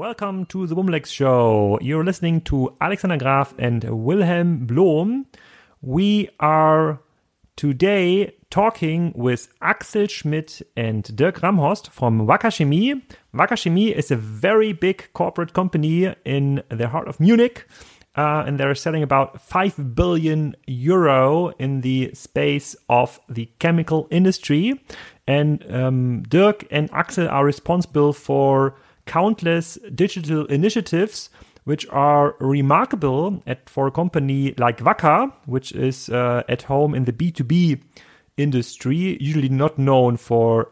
Welcome to the WimLex Show. You're listening to Alexander Graf and Willem Blom. We are today talking with Axel Schmidt and Dirk Ramhorst from Wacker Chemie. Wacker Chemie is a very big corporate company in the heart of Munich. Uh, and they're selling about 5 billion euro in the space of the chemical industry. And um, Dirk and Axel are responsible for countless digital initiatives which are remarkable at, for a company like Wacker, which is uh, at home in the B2B industry, usually not known for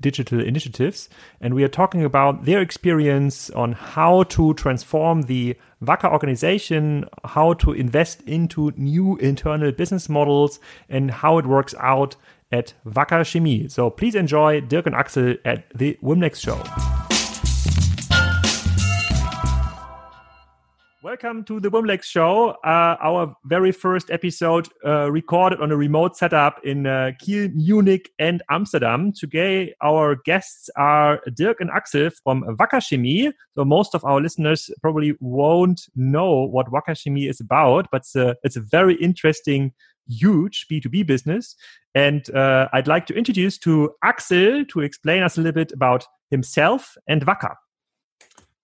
digital initiatives. And we are talking about their experience on how to transform the Wacker organization, how to invest into new internal business models, and how it works out at Wacker Chemie. So please enjoy Dirk and Axel at the WimLex show. Welcome to the Wimlex Show, uh, our very first episode uh, recorded on a remote setup in uh, Kiel, Munich, and Amsterdam. Today, our guests are Dirk and Axel from Wacker Chemie. So, most of our listeners probably won't know what Wacker Chemie is about, but it's a, it's a very interesting, huge B2B business. And uh, I'd like to introduce to Axel to explain us a little bit about himself and Wacker.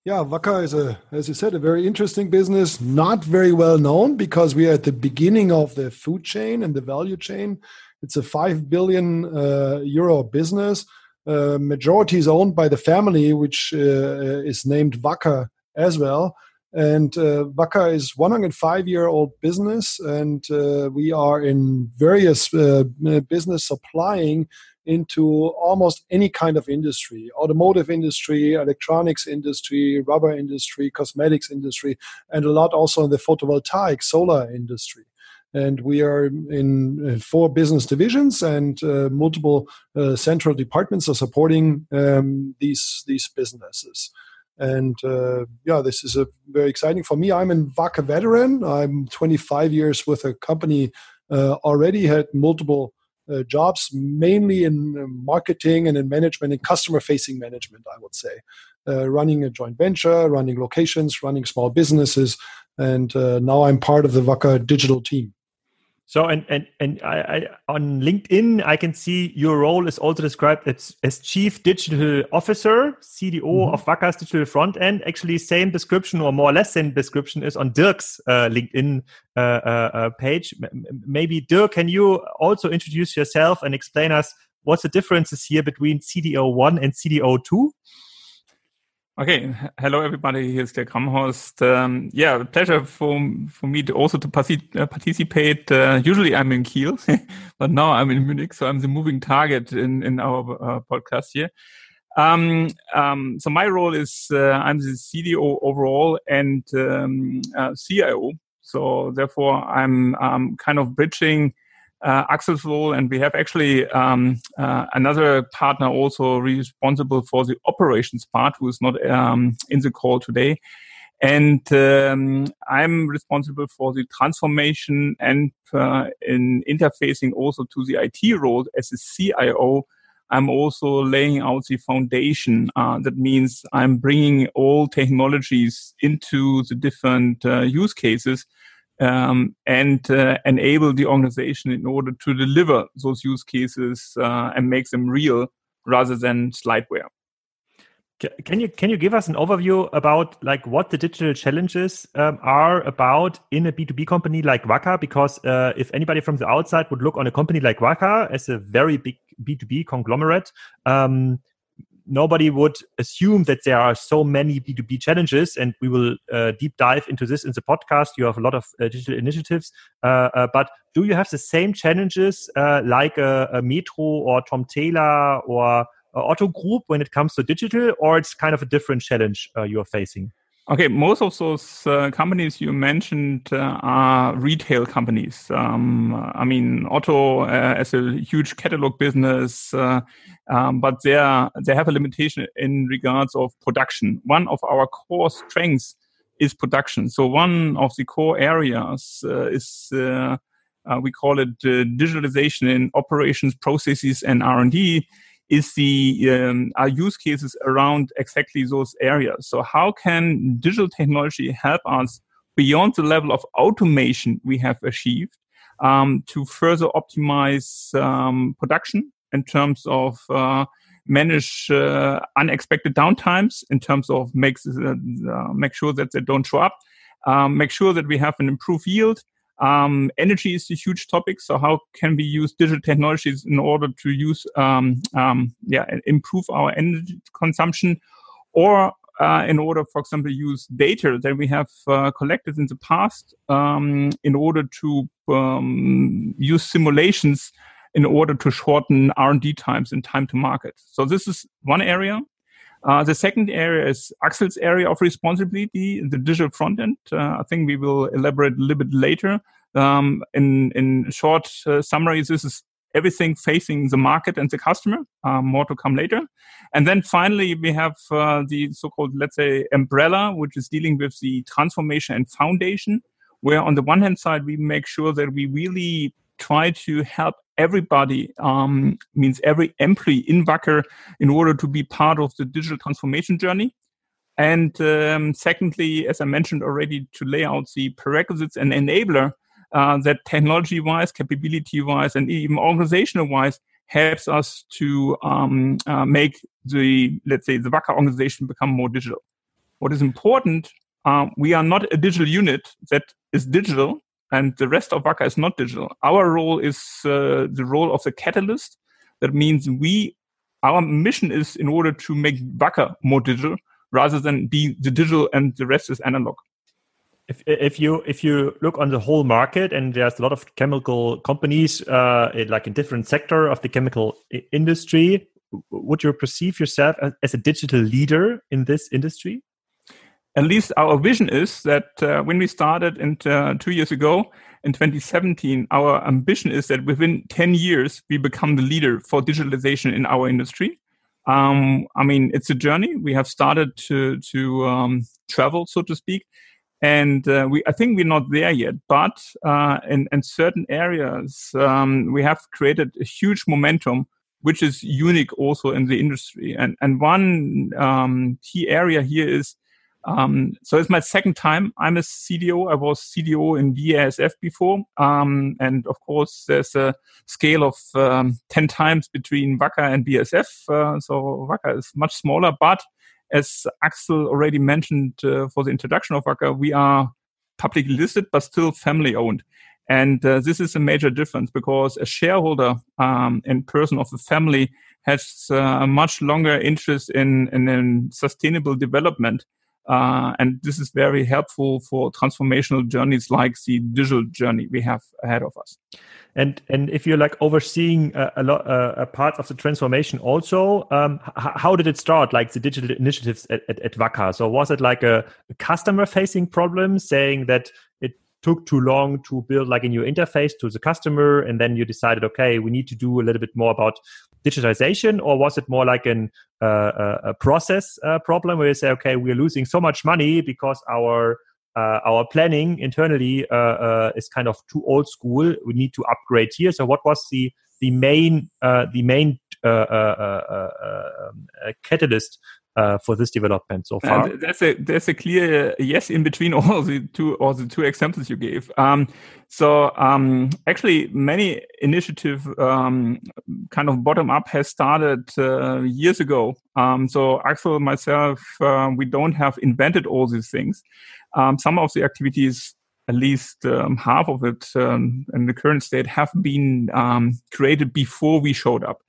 Yeah, Wacker is a, as you said, a very interesting business, not very well known because we are at the beginning of the food chain and the value chain. It's a five billion uh, euro business. Uh, majority is owned by the family, which uh, is named Wacker as well. And uh, Wacker is 105 year old business, and uh, we are in various uh, business supplying into almost any kind of industry automotive industry electronics industry rubber industry cosmetics industry and a lot also in the photovoltaic solar industry. And we are in four business divisions and uh, multiple uh, central departments are supporting um, these these businesses. And uh, yeah this is a very exciting for me i'm a Wacker veteran. I'm 25 years with a company uh, already had multiple uh, jobs, mainly in uh, marketing and in management and customer facing management, I would say. Uh, running a joint venture, running locations, running small businesses. And uh, now I'm part of the Wacker digital team. So and and and I, I, on LinkedIn, I can see your role is also described as, as chief digital officer, CDO mm-hmm. of Wacker's digital front end. Actually, same description or more or less same description is on Dirk's uh, LinkedIn uh, uh, uh page. Maybe Dirk, can you also introduce yourself and explain us what's the differences here between CDO one and CDO two? Okay, hello everybody. Here's Dirk Ramhorst. Um, yeah, pleasure for for me to also to uh, participate. Uh, usually I'm in Kiel, but now I'm in Munich, so I'm the moving target in in our uh, podcast here. Um, um, so my role is uh, I'm the CDO overall and um, uh, CIO. So therefore I'm kind of bridging uh, Axel's role, and we have actually um, uh, another partner also responsible for the operations part, who is not um, in the call today. And um, I'm responsible for the transformation and uh, in interfacing also to the IT role as a CIO. I'm also laying out the foundation. Uh, that means I'm bringing all technologies into the different uh, use cases um, and uh, enable the organization in order to deliver those use cases uh, and make them real rather than slideware. Can you can you give us an overview about like what the digital challenges um, are about in a B two B company like Wacker? Because uh, if anybody from the outside would look on a company like Wacker as a very big B two B conglomerate, um, nobody would assume that there are so many B2B challenges, and we will uh, deep dive into this in the podcast. You have a lot of uh, digital initiatives, uh, uh but do you have the same challenges uh, like a, Metro or Tom Tailor or Otto Group when it comes to digital, or it's kind of a different challenge uh, you're facing? Okay, most of those uh, companies you mentioned uh, are retail companies. Um, I mean, Otto uh, as a huge catalog business, uh, um, but they are, they have a limitation in regards of production. One of our core strengths is production. So one of the core areas uh, is uh, we call it digitalization in operations, processes, and R and D is the um, are use cases around exactly those areas. So how can digital technology help us beyond the level of automation we have achieved um, to further optimize um, production in terms of uh, manage uh, unexpected downtimes in terms of make uh, uh, make sure that they don't show up, um, make sure that we have an improved yield. Um, energy is a huge topic. So how can we use digital technologies in order to use um, um yeah improve our energy consumption, or uh, in order, for example, use data that we have uh, collected in the past um, in order to um, use simulations in order to shorten R&D times and time to market. So this is one area. Uh, the second area is Axel's area of responsibility, the digital front end. Uh, I think we will elaborate a little bit later. Um, in in short uh, summary, this is everything facing the market and the customer. Uh, more to come later. And then finally, we have uh, the so-called, let's say, umbrella, which is dealing with the transformation and foundation, where on the one hand side, we make sure that we really try to help everybody um, means every employee in Wacker in order to be part of the digital transformation journey. And um, secondly, as I mentioned already, to lay out the prerequisites and enabler uh, that technology wise, capability wise, and even organizational wise helps us to um, uh, make the, let's say, the Wacker organization become more digital. What is important, uh, we are not a digital unit that is digital, and the rest of Wacker is not digital. Our role is uh, the role of the catalyst. That means we, our mission is in order to make Wacker more digital rather than be the digital and the rest is analog. If, if you if you look on the whole market and there's a lot of chemical companies uh, in, like in different sector of the chemical industry, would you perceive yourself as a digital leader in this industry? At least our vision is that uh, when we started in, uh, two years ago in 2017, our ambition is that within 10 years, we become the leader for digitalization in our industry. Um, I mean, it's a journey. We have started to, to um, travel, so to speak. And uh, we, I think we're not there yet, but uh, in, in certain areas, um, we have created a huge momentum which is unique also in the industry. And and one um, key area here is um, so it's my second time I'm a CDO. I was CDO in BASF before. Um, and of course, there's a scale of um, 10 times between Wacker and BASF. Uh, so Wacker is much smaller. But as Axel already mentioned uh, for the introduction of Wacker, we are publicly listed, but still family owned. And uh, this is a major difference because a shareholder um, in person of the family has uh, a much longer interest in, in, in sustainable development uh, and this is very helpful for transformational journeys like the digital journey we have ahead of us. And and if you're like overseeing a, a lot a part of the transformation, also, um, how did it start? Like the digital initiatives at, at, at Wacker. So was it like a, a customer facing problem, saying that it took too long to build like a new interface to the customer and then you decided okay we need to do a little bit more about digitization or was it more like an, uh, a process uh, problem where you say okay we're losing so much money because our uh, our planning internally uh, uh, is kind of too old school. We need to upgrade here. So what was the the main uh, the main um, catalyst uh, for this development so far? Uh, that's a there's a clear yes in between all the two all the two examples you gave. Um, so um, actually, many initiative um, kind of bottom up has started uh, years ago. Um, so Axel myself, uh, we don't have invented all these things. Um, some of the activities at least um, half of it um, in the current state have been um, created before we showed up.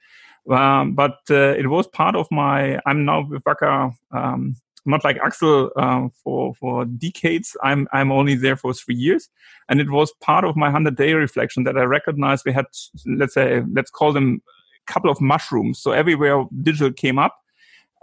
Um, but uh, it was part of my. I'm now with Wacker. Um, not like Axel uh, for for decades. I'm I'm only there for three years, and it was part of my hundred day reflection that I recognized we had let's say let's call them a couple of mushrooms. So everywhere digital came up,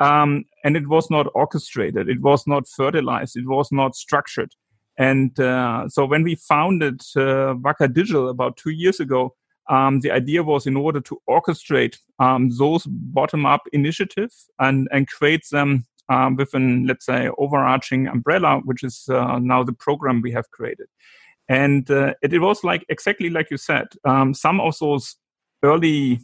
um, and it was not orchestrated. It was not fertilized. It was not structured. And uh, so when we founded uh, Wacker Digital about two years ago, um, the idea was in order to orchestrate um, those bottom-up initiatives and, and create them um, with an, let's say, overarching umbrella, which is uh, now the program we have created. And uh, it, it, was like exactly like you said. Um, some of those early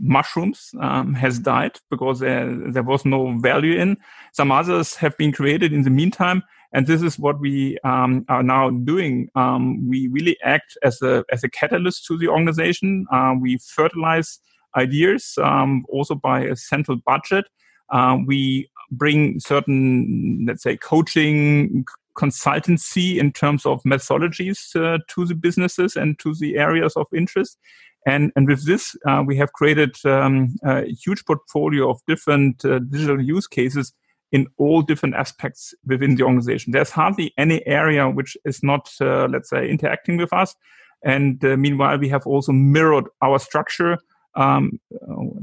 mushrooms um, has died because there, there was no value in. Some others have been created in the meantime. And this is what we um, are now doing. Um, we really act as a, as a catalyst to the organization. Uh, we fertilize ideas um, also by a central budget. Uh, we bring certain, let's say, coaching, consultancy in terms of methodologies uh, to the businesses and to the areas of interest. And, and with this, uh, we have created um, a huge portfolio of different uh, digital use cases in all different aspects within the organization. There's hardly any area which is not, uh, let's say, interacting with us. And uh, meanwhile, we have also mirrored our structure. Um,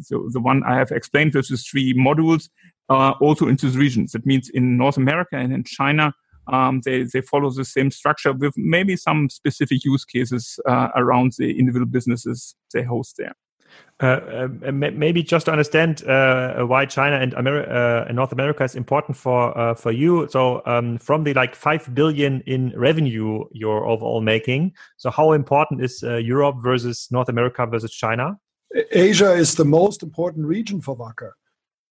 so the one I have explained with these three modules, uh, also into the regions. That means in North America and in China, um, they, they follow the same structure with maybe some specific use cases uh, around the individual businesses they host there. Uh, uh, maybe just to understand uh, why China and, Ameri- uh, and North America is important for uh, for you. So um, from the like five billion in revenue you're overall making, so how important is uh, Europe versus North America versus China? Asia is the most important region for Wacker.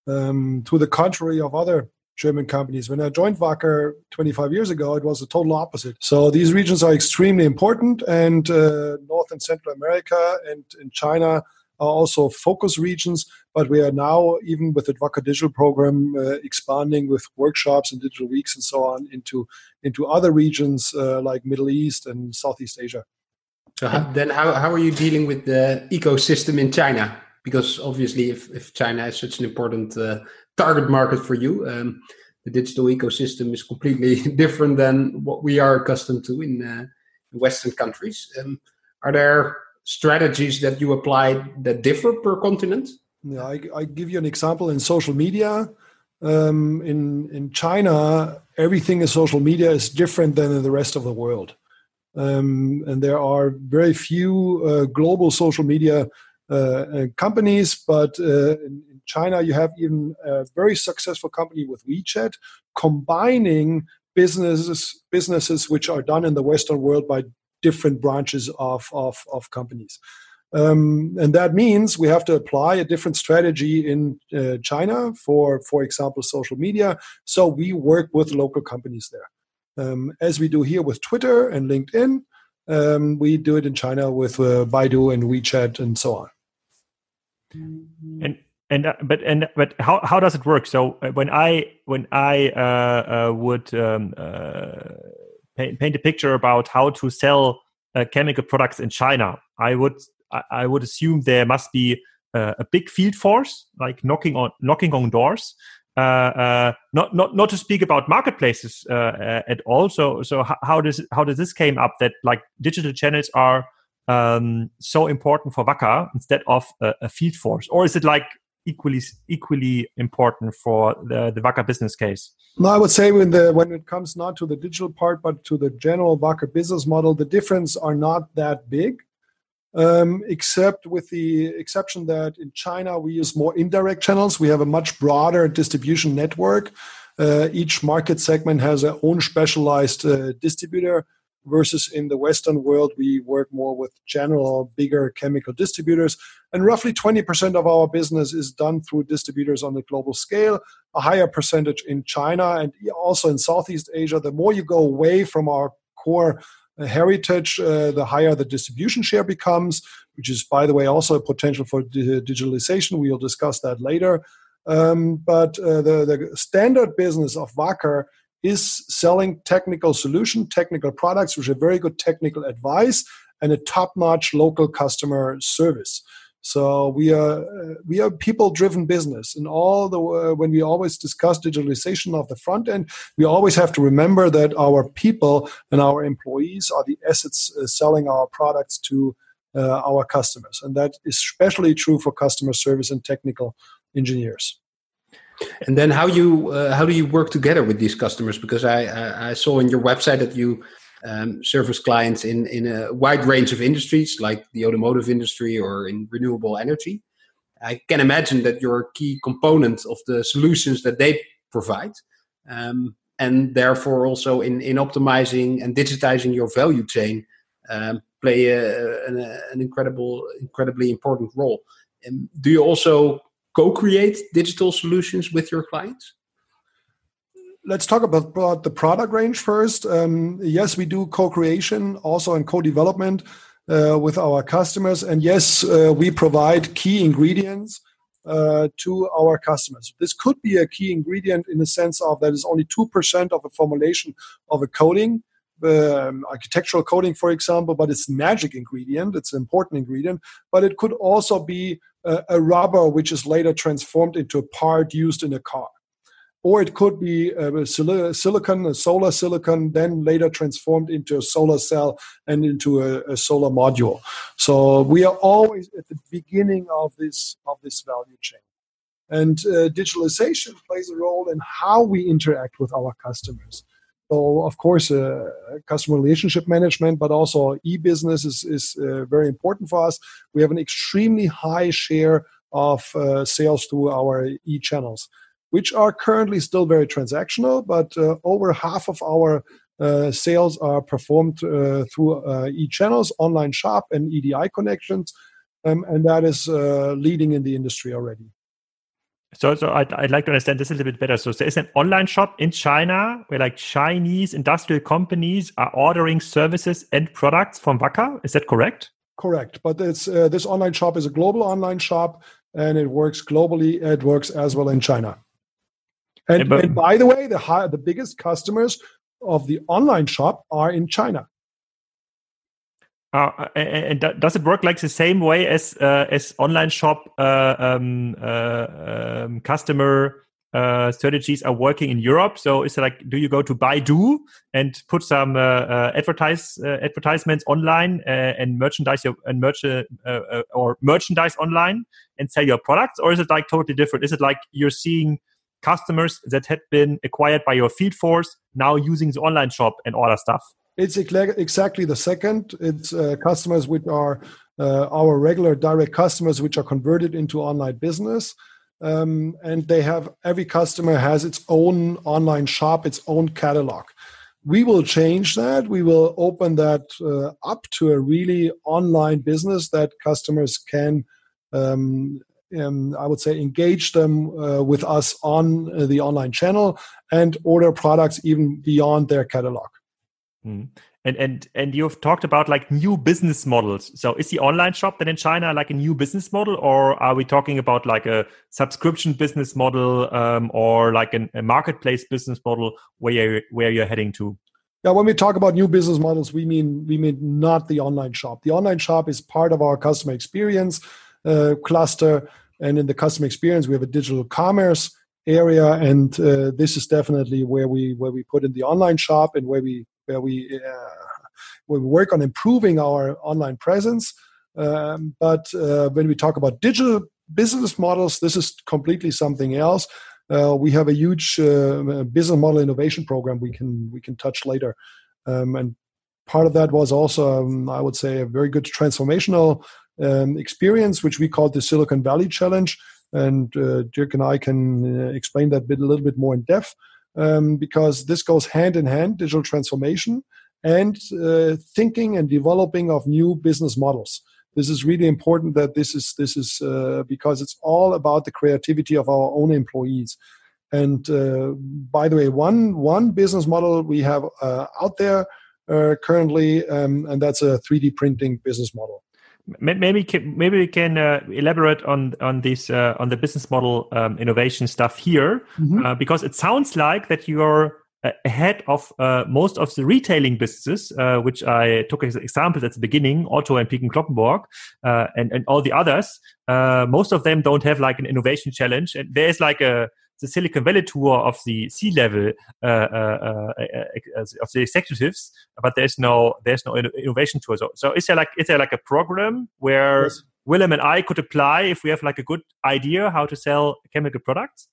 Um, to the contrary of other German companies. When I joined Wacker 25 years ago, it was the total opposite. So these regions are extremely important, and uh, North and Central America and in China are also focus regions. But we are now, even with the Wacker Digital program, uh, expanding with workshops and digital weeks and so on into into other regions uh, like Middle East and Southeast Asia. So how, then, how, how are you dealing with the ecosystem in China? Because obviously, if, if China is such an important uh, target market for you. Um, the digital ecosystem is completely different than what we are accustomed to in uh, Western countries. Um, are there strategies that you apply that differ per continent? Yeah, I, I give you an example in social media. Um, in in China, everything in social media is different than in the rest of the world, um, and there are very few uh, global social media uh, uh companies. But uh, in, China, you have even a very successful company with WeChat combining businesses businesses which are done in the Western world by different branches of, of, of companies. Um, and that means we have to apply a different strategy in uh, China for, for example, social media. So we work with local companies there. Um, as we do here with Twitter and LinkedIn, um, we do it in China with uh, Baidu and WeChat and so on. And and uh, but and but how how does it work? So uh, when I when I uh, uh, would um, paint, a picture about how to sell uh, chemical products in China, I would I, would assume there must be uh, a big field force like knocking on knocking on doors. Uh, uh, not not not to speak about marketplaces at all. So so how, how does how does this came up that like digital channels are um, so important for Wacker instead of a, a, field force? Or is it like equally equally important for the, the Wacker business case? No, I would say when the when it comes not to the digital part but to the general Wacker business model, the difference are not that big. Um, except with the exception that in China we use more indirect channels. We have a much broader distribution network. Uh, each market segment has their own specialized uh, distributor versus in the Western world, we work more with general, or bigger chemical distributors. And roughly 20% of our business is done through distributors on a global scale, a higher percentage in China and also in Southeast Asia. The more you go away from our core heritage, uh, the higher the distribution share becomes, which is, by the way, also a potential for di- digitalization. We'll discuss that later. Um, but uh, the, the standard business of Wacker is selling technical solution, technical products, which are very good technical advice and a top-notch local customer service. So we are we are people-driven business, and all the uh, when we always discuss digitalization of the front end, we always have to remember that our people and our employees are the assets uh, selling our products to uh, our customers, and that is especially true for customer service and technical engineers. And then how you uh, how do you work together with these customers? Because I I, saw in your website that you um, service clients in in a wide range of industries, like the automotive industry or in renewable energy. I can imagine that you're a key component of the solutions that they provide, um, and therefore also in in optimizing and digitizing your value chain um, play a, an, an incredible incredibly important role. Um, do you also co-create digital solutions with your clients? let's talk about, about, the product range first. Um, yes, we do co-creation, also in co-development uh, with our customers, and yes, uh, we provide key ingredients uh, to our customers. This could be a key ingredient in the sense of that is only two percent of a formulation of a coating. Um, architectural coating, for example, but it's magic ingredient. It's an important ingredient, but it could also be a, rubber which is later transformed into a part used in a car or it could be a silicon, a solar silicon, then later transformed into a solar cell and into a, a, solar module. So we are always at the beginning of this of this value chain, and uh, digitalization plays a role in how we interact with our customers. So of course, uh, customer relationship management, but also e-business is is uh, very important for us. We have an extremely high share of uh, sales through our e-channels which are currently still very transactional, but uh, over half of our uh, sales are performed uh, through e-channels, online shop, and EDI connections, um, and that is leading in the industry already. So, so I'd, I'd like to understand this a little bit better. So, there is an online shop in China where like Chinese industrial companies are ordering services and products from Wacker. Is that correct? Correct, but it's uh, this online shop is a global online shop, and it works globally. It works as well in China. And, yeah, but, and by the way, the high, the biggest customers of the online shop are in China. Uh, and, does it work like the same way as uh, as online shop uh, um, uh, um, customer uh, strategies are working in Europe? So is it like, do you go to Baidu and put some uh, advertise advertisements online and merchandise your and merch or merchandise online and sell your products, or is it like totally different? Is it like you're seeing customers that had been acquired by your field force now using the online shop and order stuff? It's exactly the second. It's uh, customers which are uh, our regular direct customers, which are converted into online business. Um, and they have every customer has its own online shop, its own catalog. We will change that. We will open that uh, up to a really online business that customers can um, um, I would say, engage them uh, with us on uh, the online channel and order products even beyond their catalog. Mm. And and and you've talked about like new business models. So is the online shop then in China like a new business model, or are we talking about like a subscription business model um, or like an, a marketplace business model where you're, where you're heading to? Yeah, when we talk about new business models, we mean we mean not the online shop. The online shop is part of our customer experience uh, cluster. And in the customer experience, we have a digital commerce area, and uh, this is definitely where we where we put in the online shop and where we where we uh, we work on improving our online presence. Um, but uh, when we talk about digital business models, this is completely something else. Uh, we have a huge uh, business model innovation program we can we can touch later, um, and part of that was also um, I would say a very good transformational um, experience, which we called the Silicon Valley Challenge. And uh, Dirk and I can uh, explain that bit a little bit more in depth um, because this goes hand in hand digital transformation and uh, thinking and developing of new business models. This is really important that this is this is uh, because it's all about the creativity of our own employees. And uh, by the way, one one business model we have uh, out there currently, um, and that's a 3D printing business model maybe maybe we can uh, elaborate on on this uh, on the business model um, innovation stuff here mm-hmm. uh, because it sounds like that you're uh, ahead of uh, most of the retailing businesses, uh, which I took as examples at the beginning, Otto and Peek & Cloppenburg, and and all the others. most of them don't have like an innovation challenge, and there's like a the Silicon Valley tour of the C level uh, uh, uh, of the executives, but there's no there's no innovation tour. So, so is there like is there like a program where yes. Willem and I could apply if we have like a good idea how to sell chemical products?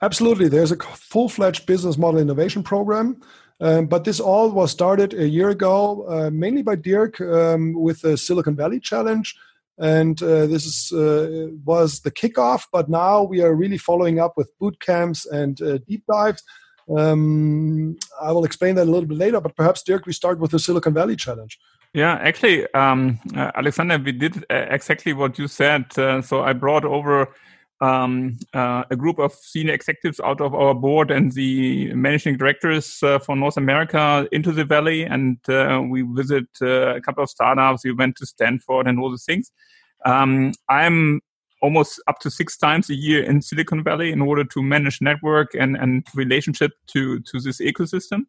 Absolutely, there's a full fledged business model innovation program. Um, but this all was started a year ago, uh, mainly by Dirk um, with the Silicon Valley Challenge, and uh, this is, uh, was the kickoff. But now we are really following up with boot camps and uh, deep dives. Um, I will explain that a little bit later. But perhaps Dirk, we start with the Silicon Valley Challenge. Yeah, actually, um, uh, Alexander, we did uh, exactly what you said. Uh, so I brought over um, uh, a group of senior executives out of our board and the managing directors uh, for North America into the valley, and uh, we visit a couple of startups. We went to Stanford and all the things. Um, I'm almost up to six times a year in Silicon Valley in order to manage network and, and relationship to, to this ecosystem.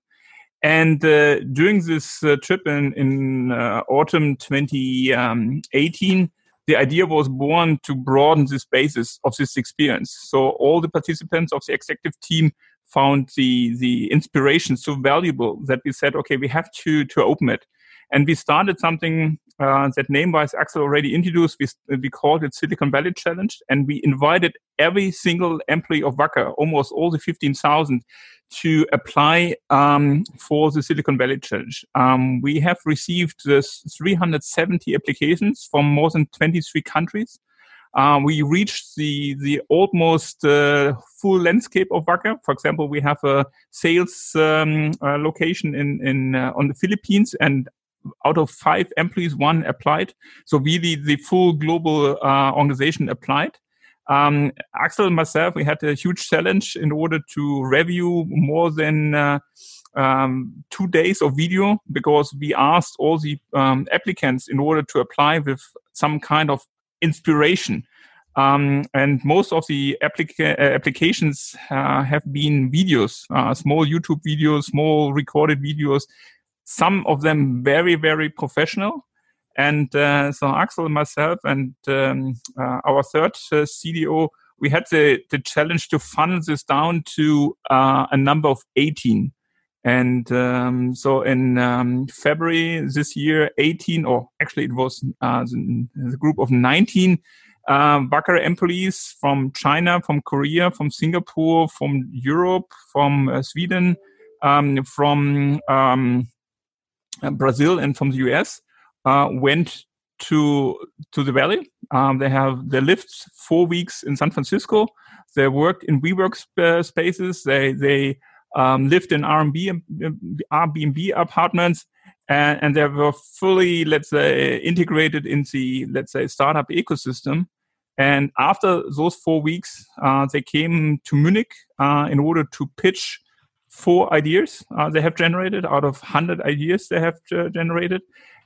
And uh, during this uh, trip in, in uh, autumn 2018, um, the idea was born to broaden this basis of this experience. So all the participants of the executive team found the, the inspiration so valuable that we said, okay, we have to, to open it. And we started something uh, that name-wise Axel already introduced. We, we called it Silicon Valley Challenge, and we invited every single employee of Wacker, almost all the 15,000, to apply um, for the Silicon Valley Challenge. Um, we have received this 370 applications from more than 23 countries. Uh, we reached the the almost uh, full landscape of Wacker. For example, we have a sales um, uh, location in in uh, on the Philippines, and out of five employees, one applied. So really, the full global uh, organization applied. Um, Axel and myself, we had a huge challenge in order to review more than uh, um, two days of video because we asked all the um, applicants in order to apply with some kind of inspiration. Um, and most of the applica- uh, applications uh, have been videos, uh, small YouTube videos, small recorded videos some of them very, very professional. And uh, so Axel and myself and um, uh, our third uh, CDO, we had the, the challenge to funnel this down to uh, a number of 18. And um, so in um, February this year, 18, or actually it was uh, the, the, group of 19 uh, Wacker employees from China, from Korea, from Singapore, from Europe, from uh, Sweden, um, from um, Brazil and from the US uh, went to to the valley. Um, they have they lived four weeks in San Francisco. They worked in WeWork sp- spaces. They they um, lived in Airbnb Airbnb apartments, and, and, they were fully let's say integrated in the let's say startup ecosystem. And after those four weeks, uh, they came to Munich uh, in order to pitch four ideas uh, they have generated out of 100 ideas they have uh, generated.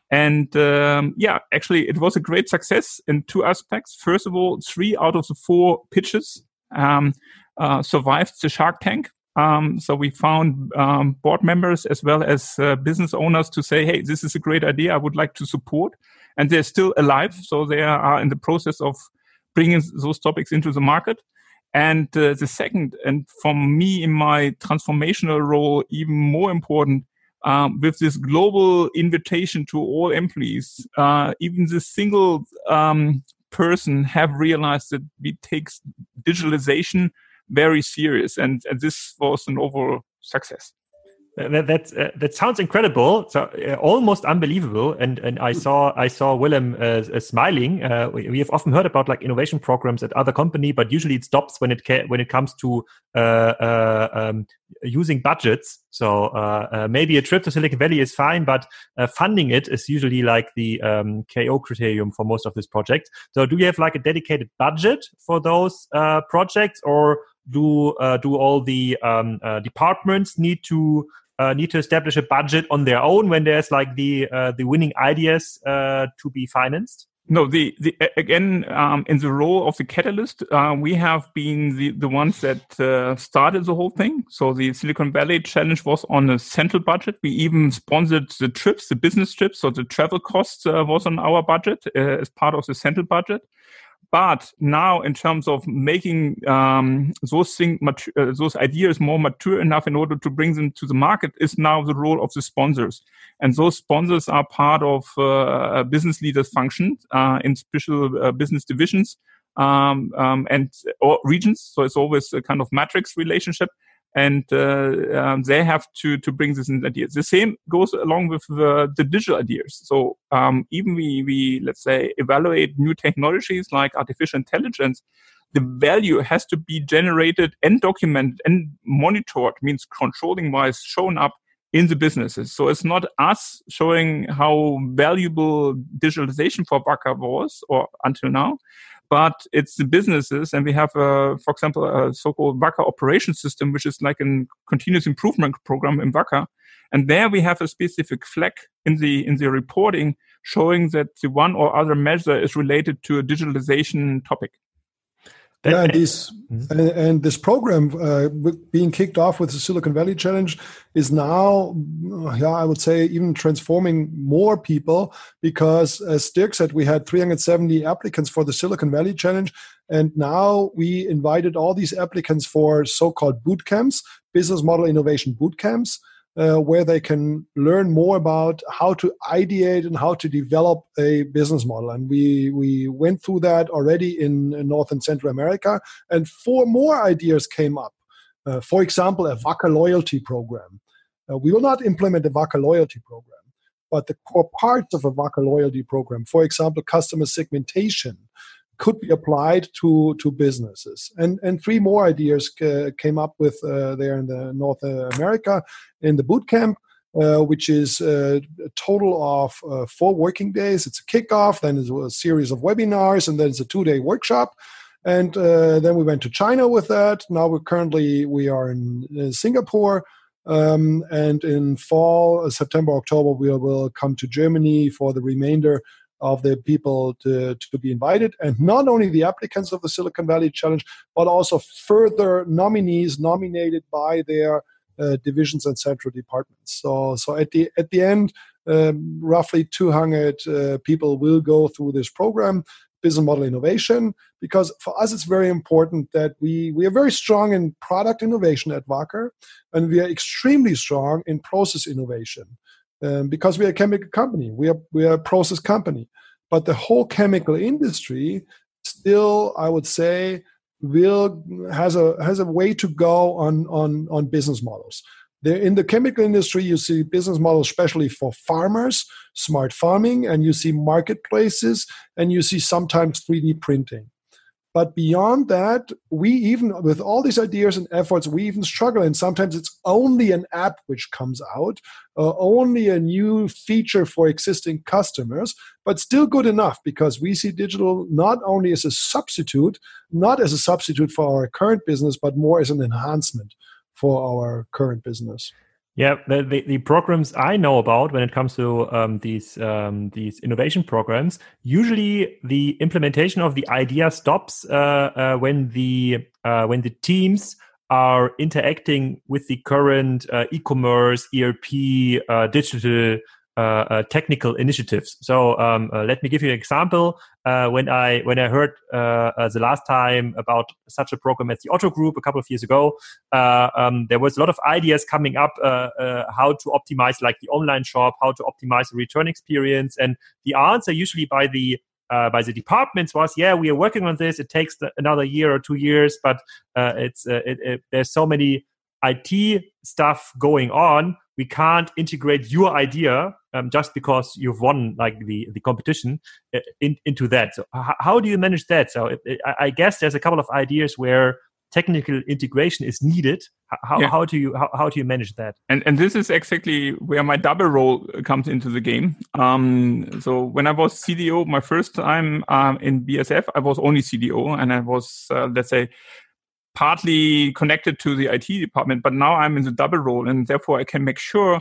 And um, yeah, actually, it was a great success in two aspects. First of all, three out of the four pitches um, uh, survived the Shark Tank. Um, so we found um, board members as well as uh, business owners to say, "Hey, this is a great idea. I would like to support." And they're still alive, so they are in the process of bringing those topics into the market. And uh, the second, and for me in my transformational role, even more important, um, with this global invitation to all employees, uh, even the single um, person have realized that we take digitalization very serious, and, and this was an overall success. That that, uh, that sounds incredible. So uh, almost unbelievable. And and I saw I saw Willem uh, uh smiling. Uh, we, we, have often heard about like innovation programs at other company, but usually it stops when it ca- when it comes to uh, um, using budgets. So maybe a trip to Silicon Valley is fine, but funding it is usually like the um, KO criterion for most of this project. So do you have like a dedicated budget for those projects, or do do all the um, departments need to uh, need to establish a budget on their own when there's like the uh, the winning ideas uh, to be financed? No, the, the again um, in the role of the catalyst, uh, we have been the, the ones that uh, started the whole thing. So the Silicon Valley Challenge was on a central budget. We even sponsored the trips, the business trips, so the travel costs uh, was on our budget as part of the central budget. But now, in terms of making um, those things, uh, those ideas more mature enough in order to bring them to the market, is now the role of the sponsors. And those sponsors are part of uh, business leaders' functions uh, in special uh, business divisions um, um, and or regions. So it's always a kind of matrix relationship and uh, um, they have to to bring this in ideas. The same goes along with the, the digital ideas. So um, even we we let's say evaluate new technologies like artificial intelligence, the value has to be generated and documented and monitored. Means controlling wise shown up in the businesses. So it's not us showing how valuable digitalization for Wacker was or until now, but it's the businesses. And we have, a, for example, a so-called Wacker operation system, which is like a continuous improvement program in Wacker. And there we have a specific flag in the, in the reporting showing that the one or other measure is related to a digitalization topic. Yeah, and this mm-hmm. and, and, this program uh, being kicked off with the Silicon Valley Challenge is now, yeah, I would say even transforming more people because, as Dirk said, we had 370 applicants for the Silicon Valley Challenge, and now we invited all these applicants for so-called boot camps, business model innovation boot camps uh, where they can learn more about how to ideate and how to develop a business model. And we we went through that already in, in North and Central America, and four more ideas came up. Uh, for example, a Wacker loyalty program. Uh, we will not implement a Wacker loyalty program, but the core parts of a Wacker loyalty program, for example, customer segmentation, could be applied to to businesses. And and three more ideas uh, came up with uh, there in the North America in the boot camp. Uh, which is uh, a total of uh, four working days. It's a kickoff, then it's a series of webinars, and then it's a two-day workshop. And then we went to China with that. Now we're currently we are in, in Singapore, um, and in fall, September, October, we will come to Germany for the remainder of the people to, to be invited, and not only the applicants of the Silicon Valley Challenge, but also further nominees nominated by their uh, divisions and central departments. So, so at the at the end, um, roughly 200 uh, people will go through this program, business model innovation, because for us it's very important that we we are very strong in product innovation at Wacker, and we are extremely strong in process innovation um, because we are a chemical company. We are we are a process company, but the whole chemical industry still, I would say, will has a has a way to go on on on business models. There in the chemical industry, you see business models, especially for farmers, smart farming, and you see marketplaces, and you see sometimes 3D printing. But beyond that, we even, with all these ideas and efforts, we even struggle. And sometimes it's only an app which comes out, uh, only a new feature for existing customers, but still good enough because we see digital not only as a substitute, not as a substitute for our current business, but more as an enhancement for our current business. Yeah, the, the, the, programs I know about when it comes to um, these um, these innovation programs, usually the implementation of the idea stops uh, uh, when the uh, when the teams are interacting with the current uh, e-commerce, ERP, uh, digital uh, uh, technical initiatives. So um, uh, let me give you an example. Uh, when I when I heard the last time about such a program at the Otto Group a couple of years ago, um, there was a lot of ideas coming up how to optimize like the online shop, how to optimize the return experience, and the answer usually by the uh, by the departments was, yeah, we are working on this. It takes another year or two years, but uh, it's uh, it, it, there's so many IT stuff going on. We can't integrate your idea um, just because you've won like the the competition uh, in, into that. So h- how do you manage that? So it, it, I guess there's a couple of ideas where technical integration is needed. How, yeah. how do you how, how do you manage that? And and this is exactly where my double role comes into the game. Um, so when I was CDO my first time um, in BASF, I was only CDO, and I was uh, let's say partly connected to the IT department. But now I'm in the double role, and therefore I can make sure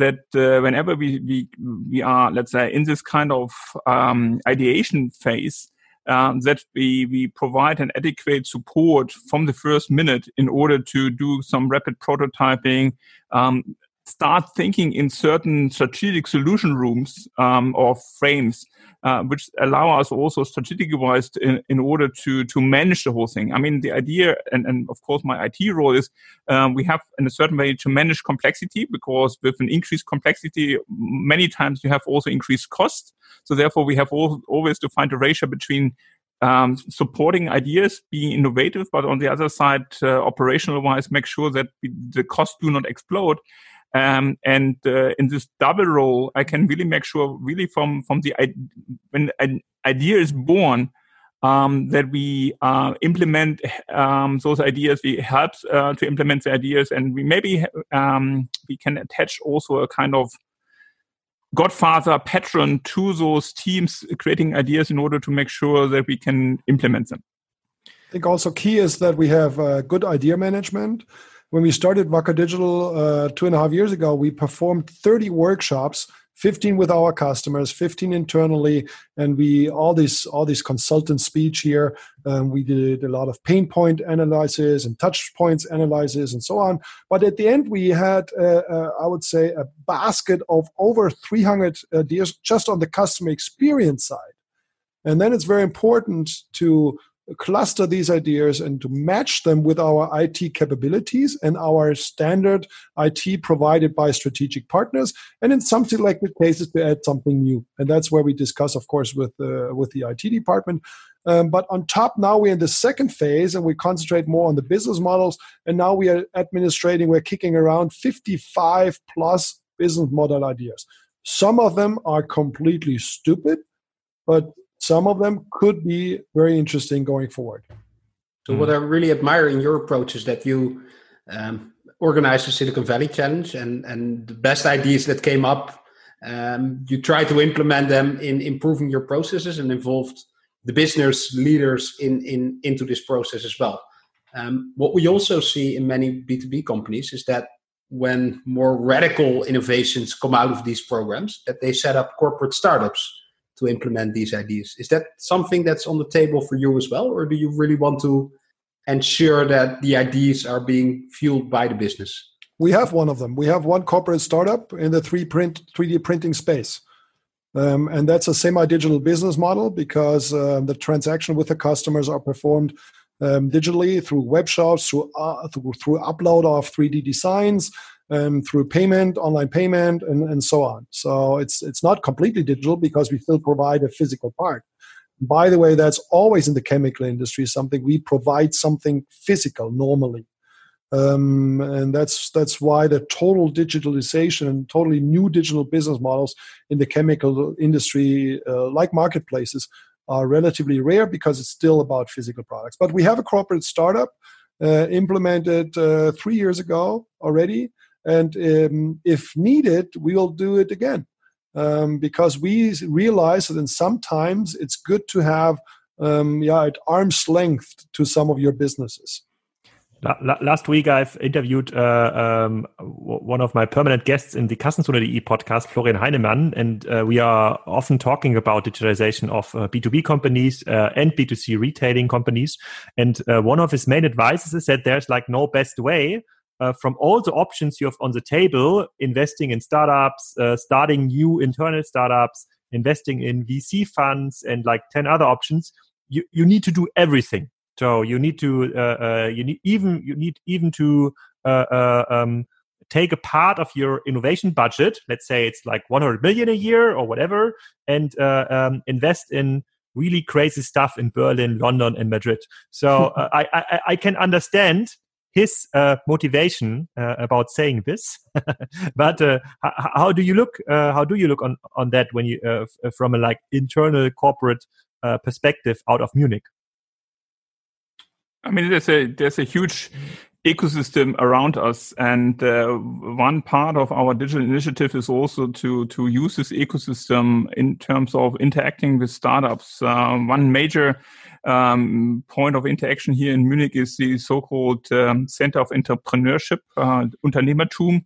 that uh, whenever we, we we are let's say in this kind of um, ideation phase uh, that we we provide an adequate support from the first minute in order to do some rapid prototyping um, start thinking in certain strategic solution rooms um, or frames uh, which allow us also strategically wise in, in, order to to manage the whole thing. I mean, the idea, and, and of course, my IT role is um, we have in a certain way to manage complexity because with an increased complexity, many times you have also increased costs. So therefore, we have all, always to find a ratio between um, supporting ideas, being innovative, but on the other side, uh, operational wise, make sure that the costs do not explode. Um, and uh, in this double role, I can really make sure, really from from the when an idea is born, um, that we uh, implement um, those ideas. We help uh, to implement the ideas, and we maybe um, we can attach also a kind of godfather patron to those teams creating ideas in order to make sure that we can implement them. I think also key is that we have uh, good idea management. When we started Wacker Digital uh, two and a half years ago, we performed 30 workshops 15 with our customers 15 internally and we all these all these consultant speech here um, we did a lot of pain point analysis and touch points analysis and so on. But at the end we had uh, uh, i would say a basket of over 300 ideas just on the customer experience side. And then it's very important to cluster these ideas and to match them with our IT capabilities and our standard IT provided by strategic partners, and in some selected cases to add something new. And that's where we discuss, of course, with uh, with the IT department. Um, but on top, now we're in the second phase and we concentrate more on the business models. And now we are administrating, we're kicking around 55 plus business model ideas. Some of them are completely stupid, but some of them could be very interesting going forward. So, what I really admire in your approach is that you um, organize the Silicon Valley Challenge, and and the best ideas that came up, um, you try to implement them in improving your processes and involved the business leaders in in into this process as well. Um, what we also see in many B two B companies is that when more radical innovations come out of these programs, that they set up corporate startups to implement these ideas. Is that something that's on the table for you as well, or do you really want to ensure that the ideas are being fueled by the business? We have one of them. We have one corporate startup in the 3 print 3D printing space. Um, and that's a semi-digital business model because uh, the transaction with the customers are performed um, digitally through web shops, through, uh, through, through upload of 3D designs, um, through payment, online payment, and, and so on. So it's it's not completely digital because we still provide a physical part. By the way, that's always in the chemical industry something we provide something physical normally, um, and that's that's why the total digitalization and totally new digital business models in the chemical industry, uh, like marketplaces, are relatively rare because it's still about physical products. But we have a corporate startup uh, implemented uh, three years ago already and um, if needed, we will do it again. Um, because we realize that sometimes it's good to have um, yeah at arm's length to some of your businesses. Last week, I've interviewed uh, um, one of my permanent guests in the Kassenzone.de podcast, Florian Heinemann, and uh, we are often talking about digitalization of uh, B2B companies uh, and B2C retailing companies. And uh, one of his main advices is that there's like no best way uh, from all the options you have on the table, investing in startups, uh, starting new internal startups, investing in VC funds, and like 10 other options, you, you need to do everything. So you need to, uh, uh you need even, you need even to, uh, uh, um, take a part of your innovation budget, let's say it's like 100 million a year or whatever, and um, invest in really crazy stuff in Berlin, London, and Madrid. So I, I, I can understand his uh, motivation uh, about saying this. but uh, how do you look? Uh, how do you look on on that when you uh, from a like internal corporate uh, perspective out of Munich? I mean, there's a there's a huge ecosystem around us, and one part of our digital initiative is also to to use this ecosystem in terms of interacting with startups. one major um, point of interaction here in Munich is the so-called um, Center of Entrepreneurship, uh, UnternehmerTUM.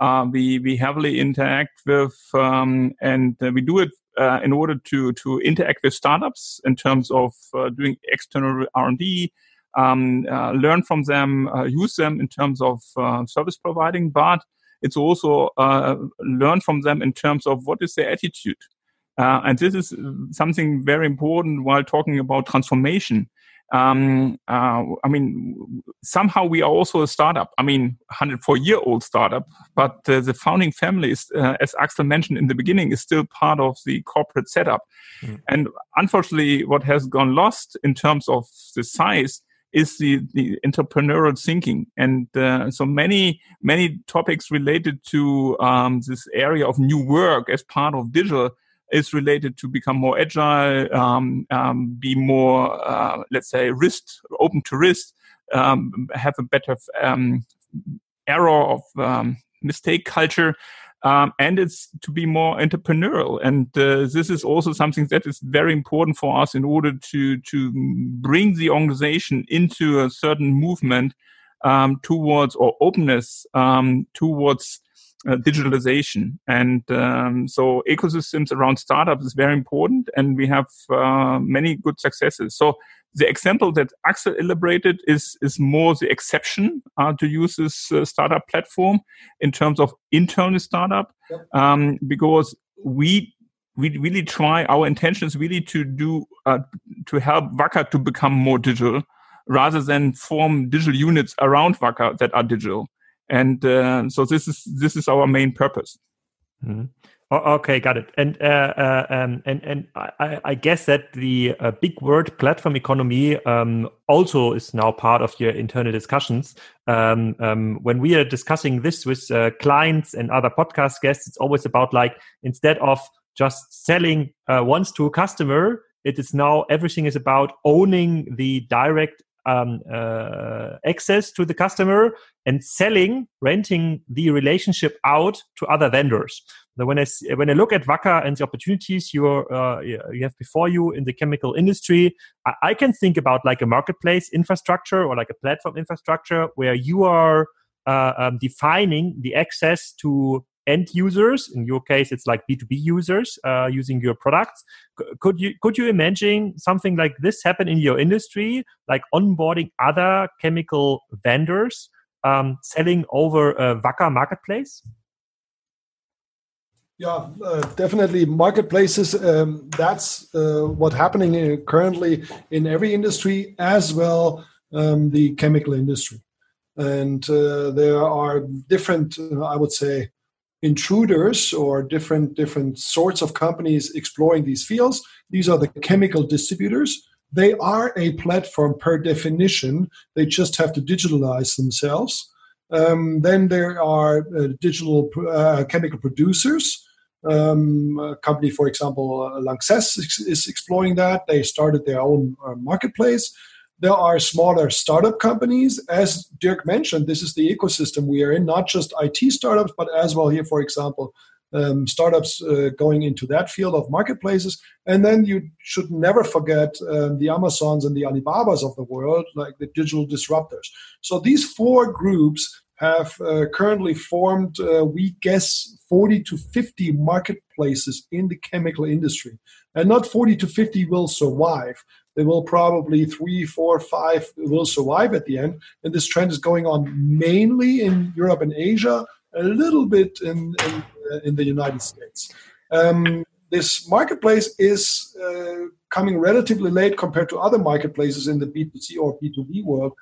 Uh, we we heavily interact with, um, and uh, we do it uh, in order to to interact with startups in terms of uh, doing external R and D, um, uh, learn from them, use them in terms of service providing, but it's also learn from them in terms of what is their attitude uh, and this is something very important while talking about transformation. Um, uh, I mean, somehow we are also a startup. I mean, 104 year old startup, but uh, the founding family is, uh, as Axel mentioned in the beginning, is still part of the corporate setup. Mm. And unfortunately, what has gone lost in terms of the size is the, the entrepreneurial thinking. And uh, so many, many topics related to um, this area of new work as part of digital is related to become more agile, um, um, be more, uh, let's say, risk open to risk, um, have a better um, error of um, mistake culture. Um, and it's to be more entrepreneurial. And uh, this is also something that is very important for us in order to to bring the organization into a certain movement um, towards or openness um, towards uh, digitalization. And um, so ecosystems around startups is very important, and we have uh, many good successes. So the example that Axel elaborated is is more the exception uh, to use this uh, startup platform in terms of internal startup, yep. um, because we we really try. Our intention is really to do uh, to help Wacker to become more digital, rather than form digital units around Wacker that are digital. And uh, so this is this is our main purpose. Mm-hmm. Okay, got it. And uh, uh, um, and and I, I, guess that the uh, big word platform economy um, also is now part of your internal discussions. Um, um when we are discussing this with uh, clients and other podcast guests, it's always about like instead of just selling uh, once to a customer, it is now everything is about owning the direct um, uh, access to the customer and selling, renting the relationship out to other vendors. Now, when I when I look at Wacker and the opportunities you uh, you have before you in the chemical industry, I, I, can think about like a marketplace infrastructure or like a platform infrastructure where you are uh, um, defining the access to end users. In your case, it's like B two B users uh, using your products. Could you could you imagine something like this happen in your industry, like onboarding other chemical vendors? Um, selling over a Wacker marketplace? Yeah, uh, definitely. Marketplaces, um, that's uh, what's happening uh, currently in every industry as well, um, the chemical industry. And uh, there are different, uh, I would say, intruders or different different sorts of companies exploring these fields. These are the chemical distributors. They are a platform per definition. They just have to digitalize themselves. Um, then there are uh, digital uh, chemical producers um, a company, for example, uh, Lanxess is, is, exploring that. They started their own uh, marketplace. There are smaller startup companies. As Dirk mentioned, this is the ecosystem we are in, not just IT startups, but as well here, for example, um, startups uh, going into that field of marketplaces. And then you should never forget um, the Amazons and the Alibabas of the world, like the digital disruptors. So these four groups have uh, currently formed, uh, we guess, 40 to 50 marketplaces in the chemical industry. And not 40 to 50 will survive. They will probably three, four, five will survive at the end. And this trend is going on mainly in Europe and Asia, a little bit in, in, uh, in the United States. Um, this marketplace is uh, coming relatively late compared to other marketplaces in the B2C or B2B world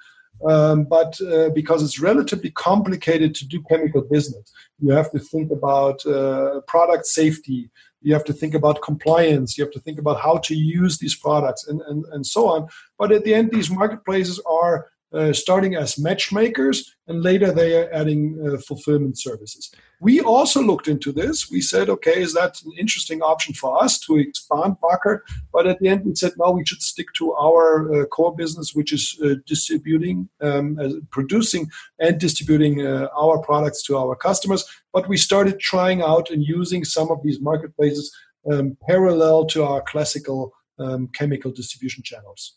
um, but uh, because it's relatively complicated to do chemical business, you have to think about uh, product safety, you have to think about compliance, you have to think about how to use these products, and, and, and so on. But at the end, these marketplaces are uh, starting as matchmakers, and later they are adding uh, fulfillment services. We also looked into this. We said, okay, is that an interesting option for us to expand Wacker? But at the end, we said, no, we should stick to our uh, core business, which is uh, distributing, um, producing, and distributing uh, our products to our customers. But we started trying out and using some of these marketplaces um, parallel to our classical um, chemical distribution channels.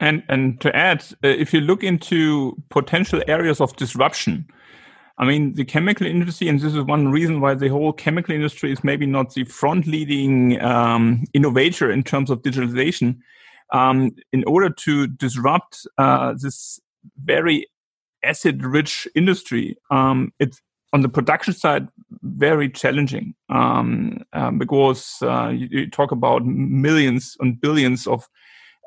And and to add, uh, if you look into potential areas of disruption, I mean, the chemical industry, and this is one reason why the whole chemical industry is maybe not the front leading um, innovator in terms of digitalization. Um, in order to disrupt uh, this very acid rich industry, um, it's on the production side very challenging um, um, because uh, you, you, talk about millions and billions of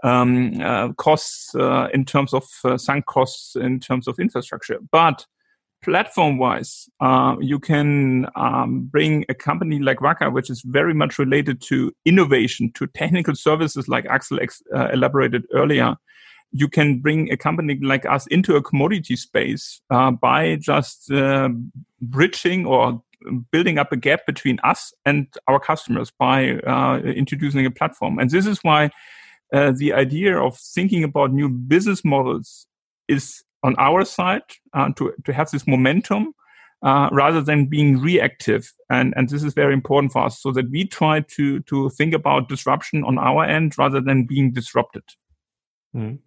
um, uh, costs uh, in terms of uh, sunk costs in terms of infrastructure. But platform wise, uh, you can um, bring a company like Wacker, which is very much related to innovation, to technical services, like Axel ex- uh, elaborated earlier. You can bring a company like us into a commodity space uh, by just bridging or building up a gap between us and our customers by introducing a platform. And this is why uh, the idea of thinking about new business models is on our side uh, to, to have this momentum uh, rather than being reactive. And, and this is very important for us so that we try to, to think about disruption on our end rather than being disrupted. Mm.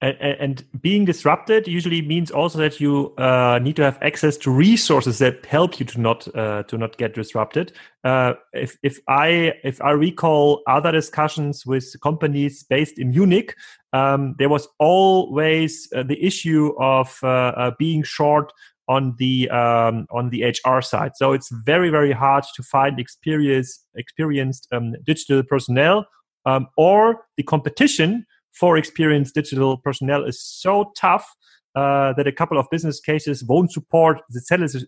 And, and, being disrupted usually means also that you uh, need to have access to resources that help you to not uh, to not get disrupted. Uh, if if I if I recall other discussions with companies based in Munich, um, there was always uh, the issue of uh, uh, being short on the um, on the HR side. So it's very very hard to find experience experienced um, digital personnel um, or the competition for experienced digital personnel is so tough uh, that a couple of business cases won't support the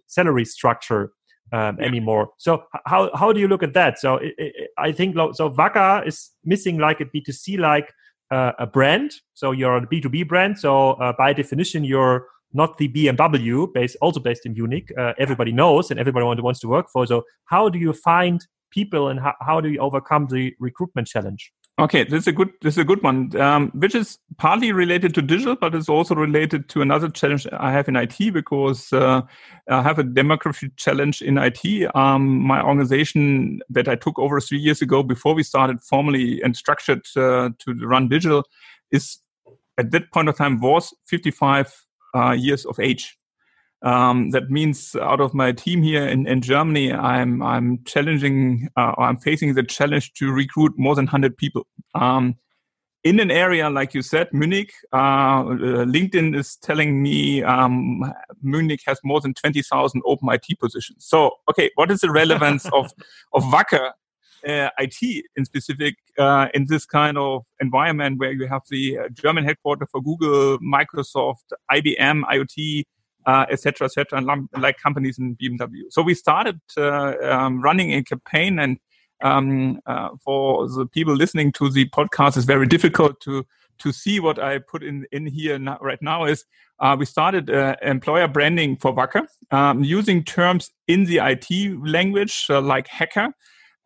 salary structure um, yeah. anymore. So how how do you look at that? So it, it, I think so. Wacker is missing like a B two C like uh, a brand. So you're a B two B brand. So uh, by definition, you're not the BMW, based also based in Munich. Uh, everybody knows and everybody wants to work for. So how do you find people and how, how do you overcome the recruitment challenge? Okay, this is a good this is a good one, um, which is partly related to digital, but it's also related to another challenge I have in IT because uh, I have a demography challenge in IT. Um, my organization that I took over three years ago, before we started formally and structured uh, to run digital, is at that point of time was 55 uh, years of age. Um, that means out of my team here in, in Germany, I'm I'm challenging uh, or I'm facing the challenge to recruit more than 100 people. Um, in an area like you said, Munich, uh, uh LinkedIn is telling me um, Munich has more than 20,000 open IT positions. So, okay, what is the relevance of of Wacker uh, IT in specific uh, in this kind of environment where you have the uh, German headquarters for Google, Microsoft, IBM, IoT, etc., uh, etc., et like companies in BMW. So we started uh, um, running a campaign, and um, uh, for the people listening to the podcast, it's very difficult to to see what I put in in here now, right now. Is uh, we started uh, employer branding for Wacker um, using terms in the IT language uh, like hacker.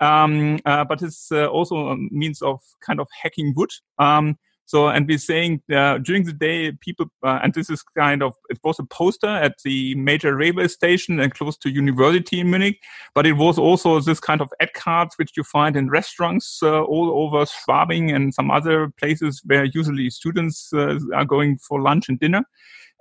Um, but it's also a means of kind of hacking wood. Um, so, and we're saying uh, during the day, people, uh, and this is kind of, it was a poster at the major railway station and close to university in Munich, but it was also this kind of ad cards which you find in restaurants uh, all over Schwabing and some other places where usually students uh, are going for lunch and dinner.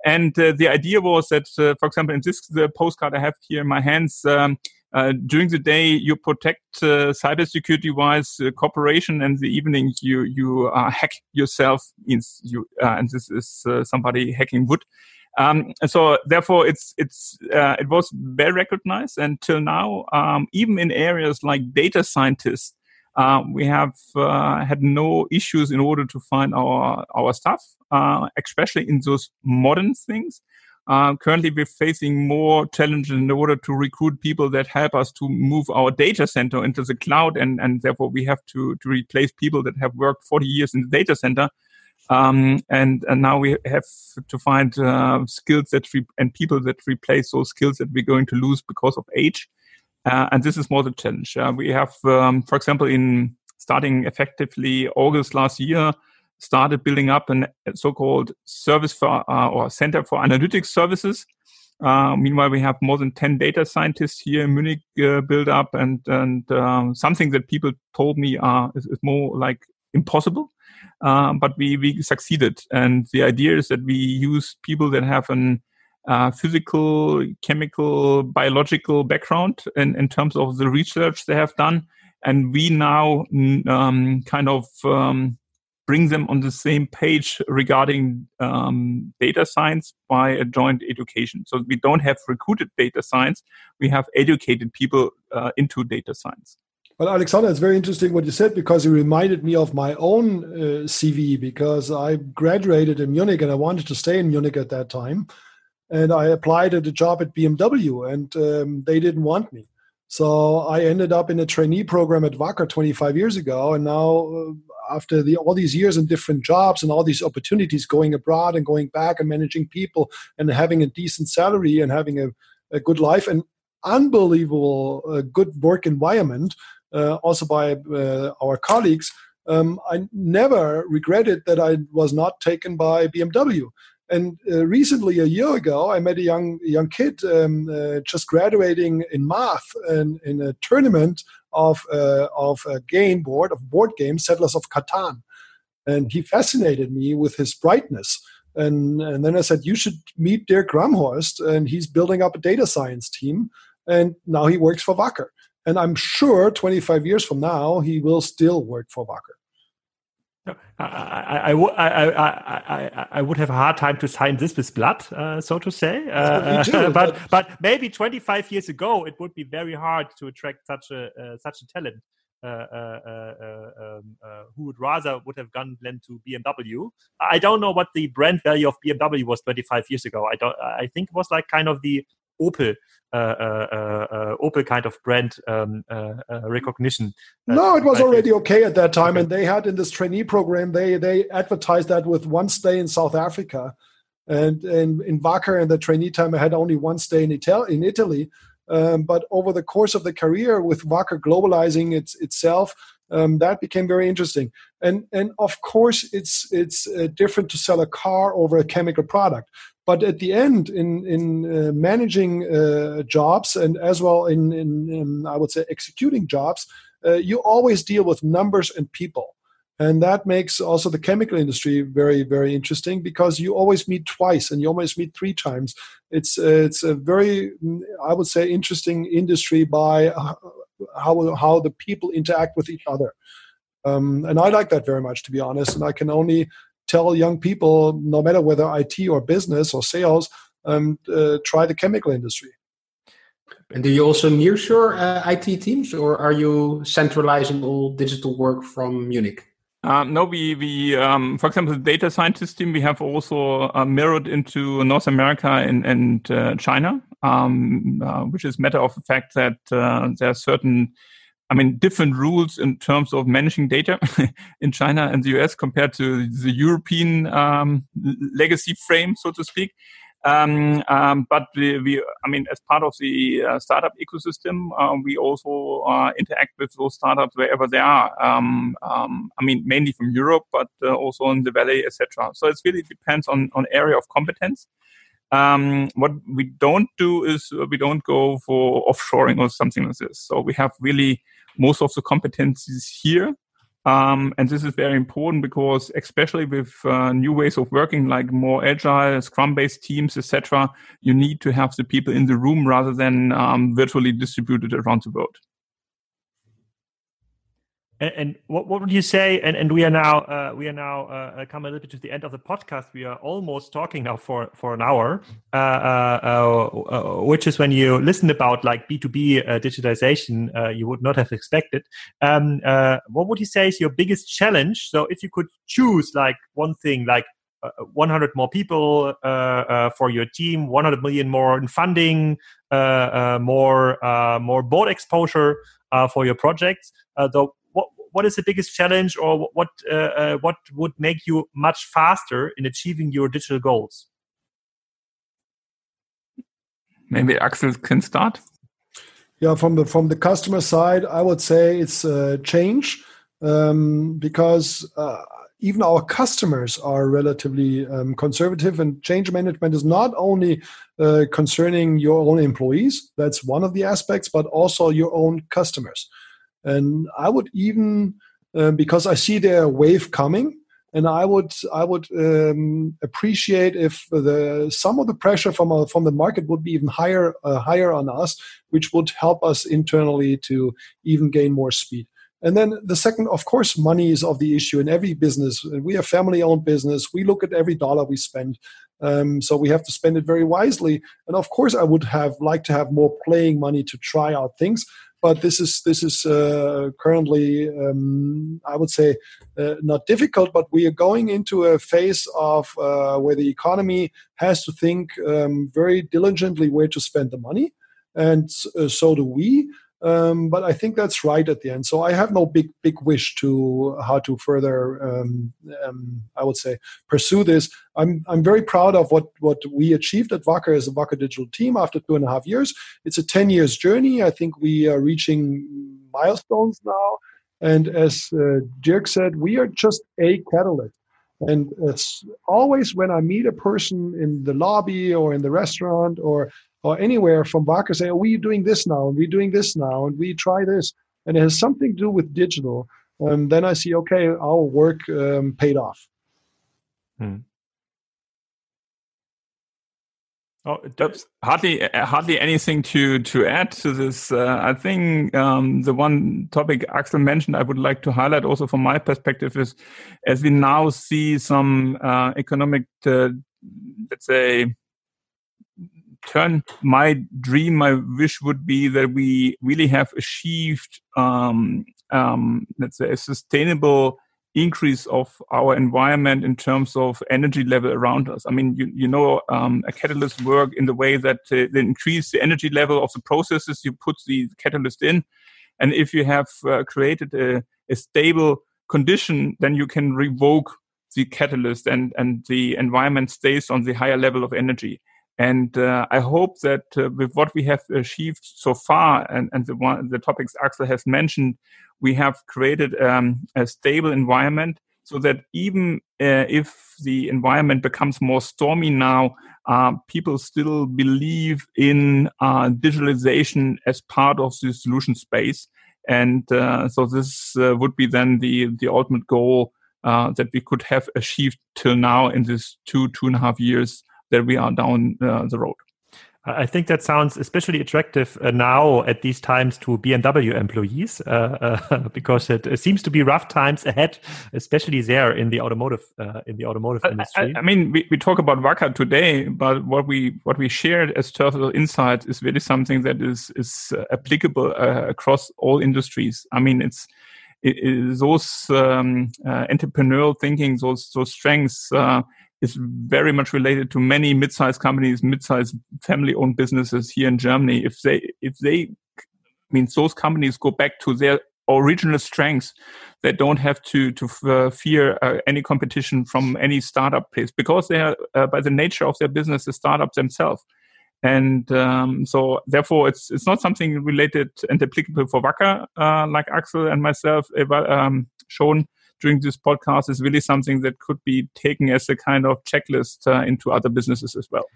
And uh, the idea was that, uh, for example, in this postcard I have here in my hands, um, uh, during the day you protect uh, cybersecurity wise uh, cooperation and the evening you you uh, hack yourself you uh, and this is uh, somebody hacking wood. Um, so therefore it's it's it was well recognized until now um, even in areas like data scientists we have had no issues in order to find our our stuff especially in those modern things uh, currently, we're facing more challenges in order to recruit people that help us to move our data center into the cloud, and, and therefore we have to, to replace people that have worked 40 years in the data center. Um, and, and now we have to find uh, skills that re- and people that replace those skills that we're going to lose because of age. Uh, and this is more the challenge. Uh, we have, um, for example, in starting effectively August last year, started building up a so-called service for uh, or center for analytics services. Uh, meanwhile, we have more than 10 data scientists here in Munich uh, built up and, and um, something that people told me uh, is, is, more like impossible. Um, but we, we succeeded. And the idea is that we use people that have an uh, physical, chemical, biological background in, in terms of the research they have done. And we now um, kind of um, bring them on the same page regarding um, data science by a joint education. So we don't have recruited data science; we have educated people uh, into data science. Well, Alexander, it's very interesting what you said because it reminded me of my own uh, CV because I graduated in Munich and I wanted to stay in Munich at that time. And I applied at a job at BMW and um, they didn't want me. So I ended up in a trainee program at Wacker 25 years ago. And now uh, after the, all these years in different jobs and all these opportunities going abroad and going back and managing people and having a decent salary and having a, a good life and unbelievable uh, good work environment, uh, also by uh, our colleagues. Um, I never regretted that I was not taken by BMW. And uh, recently, a year ago, I met a young young kid um, uh, just graduating in math and in a tournament of uh, of a game board of board games, Settlers of Catan, and he fascinated me with his brightness. And and then I said, you should meet Dirk Ramhorst, and he's building up a data science team, and now he works for Wacker. And I'm sure 25 years from now, he will still work for Wacker. I, I, I, I, I would have a hard time to sign this with blood, uh, so to say. Uh, do, but, but maybe 25 years ago, it would be very hard to attract such a uh, such a talent. Uh, uh, uh, um, who would rather would have gone then to BMW. I don't know what the brand value of BMW was 25 years ago. I don't. I think it was like kind of the Opel uh, uh, uh, Opel kind of brand um, recognition. no, it was already okay at that time, okay. and they had in this trainee program they they advertised that with one stay in South Africa, and and in Wacker and the trainee time I had only one stay in Ital- in Italy. Um, but over the course of the career, with Wacker globalizing its, itself, um, that became very interesting. And and of course, it's it's uh, different to sell a car over a chemical product. But at the end, in in uh, managing uh, jobs and as well in, in, in, I would say executing jobs, uh, you always deal with numbers and people, and that makes also the chemical industry very very interesting because you always meet twice and you always meet three times. It's it's a very I would say interesting industry by uh, how how the people interact with each other. Um, and I like that very much, to be honest. And I can only tell young people, no matter whether IT or business or sales, um, uh, try the chemical industry. And do you also nearshore uh, IT teams, or are you centralizing all digital work from Munich? Um, no, we, we um, for example, the data scientist team, we have also uh, mirrored into North America and, and uh, China, um, uh, which is matter of the fact that uh, there are certain I mean, different rules in terms of managing data in China and the US compared to the European um, legacy frame, so to speak. Um, um, but we, we, I mean, as part of the uh, startup ecosystem, uh, we also uh, interact with those startups wherever they are. Um, um I mean, mainly from Europe, but uh, also in the Valley, etc. So it really depends on on area of competence. Um, what we don't do is we don't go for offshoring or something like this. So we have really most of the competencies here. Um, and this is very important because, especially with uh, new ways of working, like more agile, Scrum-based teams, etc., you need to have the people in the room rather than um, virtually distributed around the world. And, and, what, what would you say? And, and we are now uh, we are now uh, uh come a little bit to the end of the podcast. We are almost talking now for for an hour, uh, uh, uh which is when you listen about like B two B digitization, you would not have expected. Um, what would you say is your biggest challenge? So if you could choose like one thing, like 100 more people for your team, 100 million more in funding, more more board exposure for your projects. though what is the biggest challenge or what uh, uh, what would make you much faster in achieving your digital goals? Maybe Axel can start. Yeah, from the from the customer side, I would say it's a change um, because uh, even our customers are relatively um, conservative, and change management is not only uh, concerning your own employees. That's one of the aspects, but also your own customers. And I would even, uh, because I see their wave coming, and I would I would um, appreciate if the some of the pressure from a, from the market would be even higher uh, higher on us, which would help us internally to even gain more speed. And then the second, of course, money is of the issue in every business. We are family-owned business. We look at every dollar we spend, um, so we have to spend it very wisely. And of course, I would have liked to have more playing money to try out things but this is this is uh, currently um, I would say uh, not difficult, but we are going into a phase of uh, where the economy has to think um, very diligently where to spend the money, and uh, so do we. Um, but I think that's right at the end. So I have no big big wish to how to further, um, um, I would say, pursue this. I'm I'm very proud of what what we achieved at Wacker as a Wacker Digital team after two and a half years. It's a ten years journey. I think we are reaching milestones now. And as uh, Dirk said, we are just a catalyst. And it's always when I meet a person in the lobby or in the restaurant or or anywhere from Wacker say, oh, we're doing this now and we're doing this now and we try this. And it has something to do with digital. Um, then I see, okay, our work um, paid off. Hmm. Oh, hardly hardly anything to to add to this. Uh, I think um, the one topic Axel mentioned, I would like to highlight also from my perspective is, as we now see some uh, economic, uh, let's say, turn. My dream, my wish would be that we really have achieved, um, um, let's say, a sustainable increase of our environment in terms of energy level around us. I mean, you, you know, um, a catalyst work in the way that uh, they increase the energy level of the processes you put the catalyst in. And if you have uh, created a, a stable condition, then you can revoke the catalyst and, and the environment stays on the higher level of energy. And uh, I hope that uh, with what we have achieved so far, and, and the one the topics Axel has mentioned, we have created um, a stable environment so that even uh, if the environment becomes more stormy now, uh, people still believe in uh, digitalization as part of the solution space. And uh, so this would be then the, the ultimate goal that we could have achieved till now in this two, two and a half years that we are down the road. I think that sounds especially attractive uh, now at these times to BMW employees uh, uh, because it, it, seems to be rough times ahead, especially there in the automotive uh, in the automotive industry. I, I mean, we, we talk about Wacker today, but what we what we shared as Turtle Insight is really something that is is uh, applicable uh, across all industries. I mean, it's it, it, those um, entrepreneurial thinking, those those strengths is very much related to many mid-sized companies, mid-sized family-owned businesses here in Germany. If they, if they, means those companies go back to their original strengths, they don't have to to uh, fear uh, any competition from any startup place because they are, uh, by the nature of their business, a startup themselves. And um, so, therefore, it's it's not something related and applicable for Wacker, uh, like Axel and myself um, shown during this podcast is really something that could be taken as a kind of checklist uh, into other businesses as well.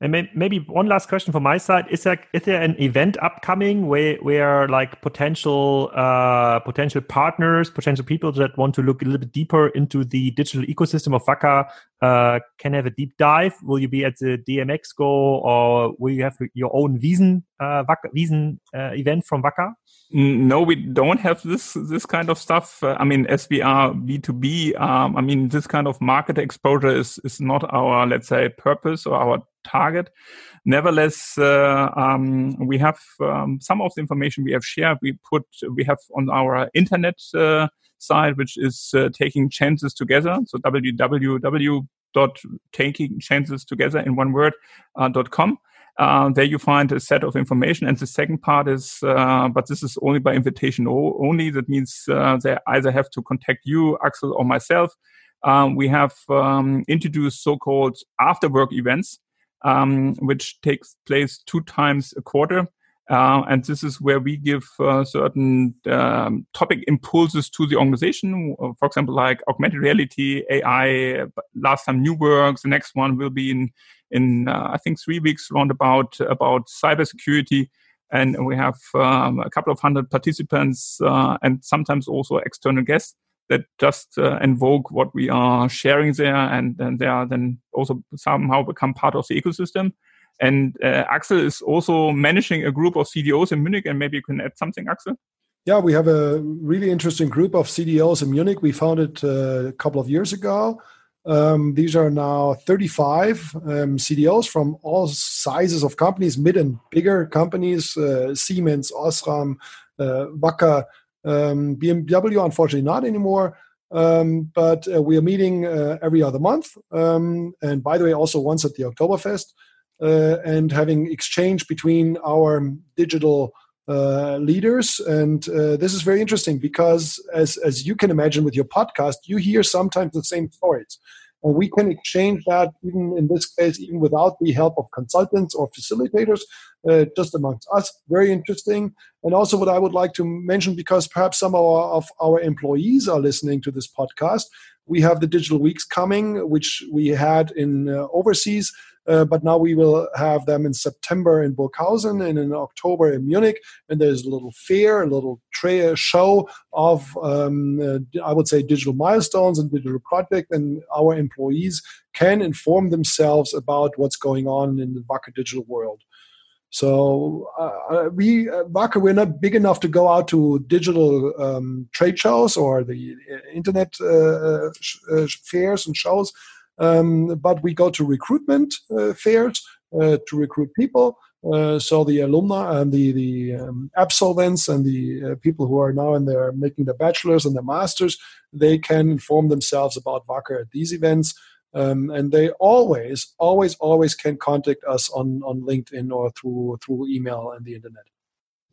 And maybe one last question from my side: Is there is there an event upcoming where where like potential uh, potential partners, potential people that want to look a little bit deeper into the digital ecosystem of Wacker uh, can have a deep dive? Will you be at the DMEXCO or will you have your own Wiesen uh, Wiesen uh, event from Wacker? No, we don't have this this kind of stuff. Uh, I mean, as we are B two B, um, I mean, this kind of market exposure is is not our let's say purpose or our target. Nevertheless, uh, um, we have um, some of the information we have shared. We put we have on our internet uh, site, which is uh, taking chances together. So www.takingchancestogether in one word uh, dot com. Uh, there you find a set of information. And the second part is, uh, but this is only by invitation only. That means uh, they either have to contact you, Axel, or myself. Um, we have um, introduced so-called after-work events um, which takes place two times a quarter. Uh, and this is where we give uh, certain um, topic impulses to the organization. Uh, for example, like augmented reality, AI. Last time new works. The next one will be in in uh, I think three weeks round about cybersecurity. And we have um, a couple of hundred participants uh, and sometimes also external guests that just uh, invoke what we are sharing there, and, and they are then also somehow become part of the ecosystem. And uh, Axel is also managing a group of CDOs in Munich, and maybe you can add something, Axel. Yeah, we have a really interesting group of CDOs in Munich. We founded uh, a couple of years ago. Um, these are now 35 um, CDOs from all sizes of companies, mid and bigger companies, uh, Siemens, Osram, uh, Wacker, um, BMW, unfortunately, not anymore. Um, but uh, we are meeting uh, every other month. Um, and by the way, also once at the Oktoberfest uh, and having exchange between our digital uh, leaders. And uh, this is very interesting because, as, as you can imagine with your podcast, you hear sometimes the same stories. And we can exchange that, even in this case, even without the help of consultants or facilitators, uh, just amongst us. Very interesting. And also, what I would like to mention, because perhaps some of our, of our employees are listening to this podcast, we have the digital weeks coming, which we had in uh, overseas uh, but now we will have them in September in Burghausen and in October in Munich. And there's a little fair, a little tra- show of, um, uh, I would say, digital milestones and digital projects. And our employees can inform themselves about what's going on in the Wacker digital world. So uh, uh we, uh, Wacker, we're not big enough to go out to digital um, trade shows or the internet uh, sh- fairs and shows. Um, but we go to recruitment uh, fairs uh, to recruit people. Uh, so the alumni and the the um, absolvents and the people who are now in their making their bachelors and their masters, they can inform themselves about Wacker at these events. Um, and they always, always, always can contact us on, on LinkedIn or through through email and the internet.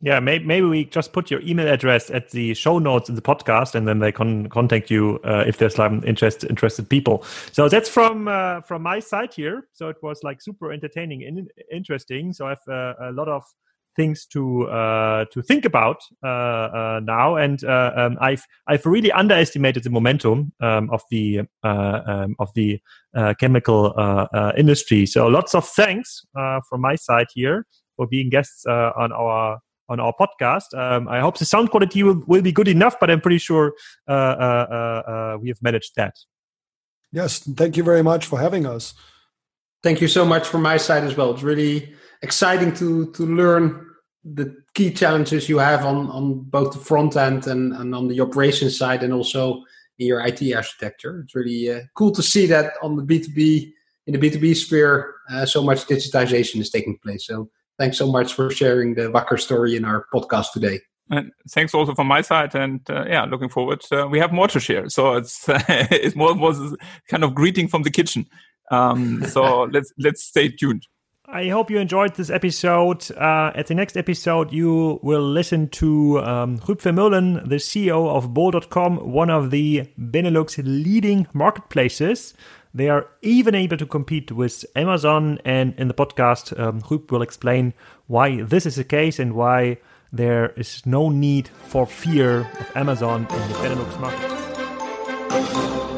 Yeah, maybe, maybe we just put your email address at the show notes in the podcast, and then they can contact you uh, if there's like interest, interested people. So that's from uh, from my side here. So it was like super entertaining and interesting. So I have uh, a lot of things to uh, to think about uh, uh, now, and um, I've I've really underestimated the momentum um, of the um, of the chemical industry. So lots of thanks from my side here for being guests on our on our podcast. Um, I hope the sound quality will, will, be good enough, but I'm pretty sure uh, uh, uh, uh, we have managed that. Yes, thank you very much for having us. Thank you so much from my side as well. It's really exciting to to learn the key challenges you have on on both the front end and, and on the operations side, and also in your IT architecture. It's really uh, cool to see that on the B two B in the B two B sphere, uh, so much digitization is taking place. So thanks so much for sharing the Wacker story in our podcast today. And thanks also from my side, and uh, yeah, looking forward. Uh, we have more to share, so it's it's more was a kind of greeting from the kitchen. Um, so let's let's stay tuned. I hope you enjoyed this episode. Uh, at the next episode, you will listen to um, Huub Vermeulen, the CEO of Bol.com, one of the Benelux leading marketplaces. They are even able to compete with Amazon. And in the podcast, um, will explain why this is the case and why there is no need for fear of Amazon in the Benelux market.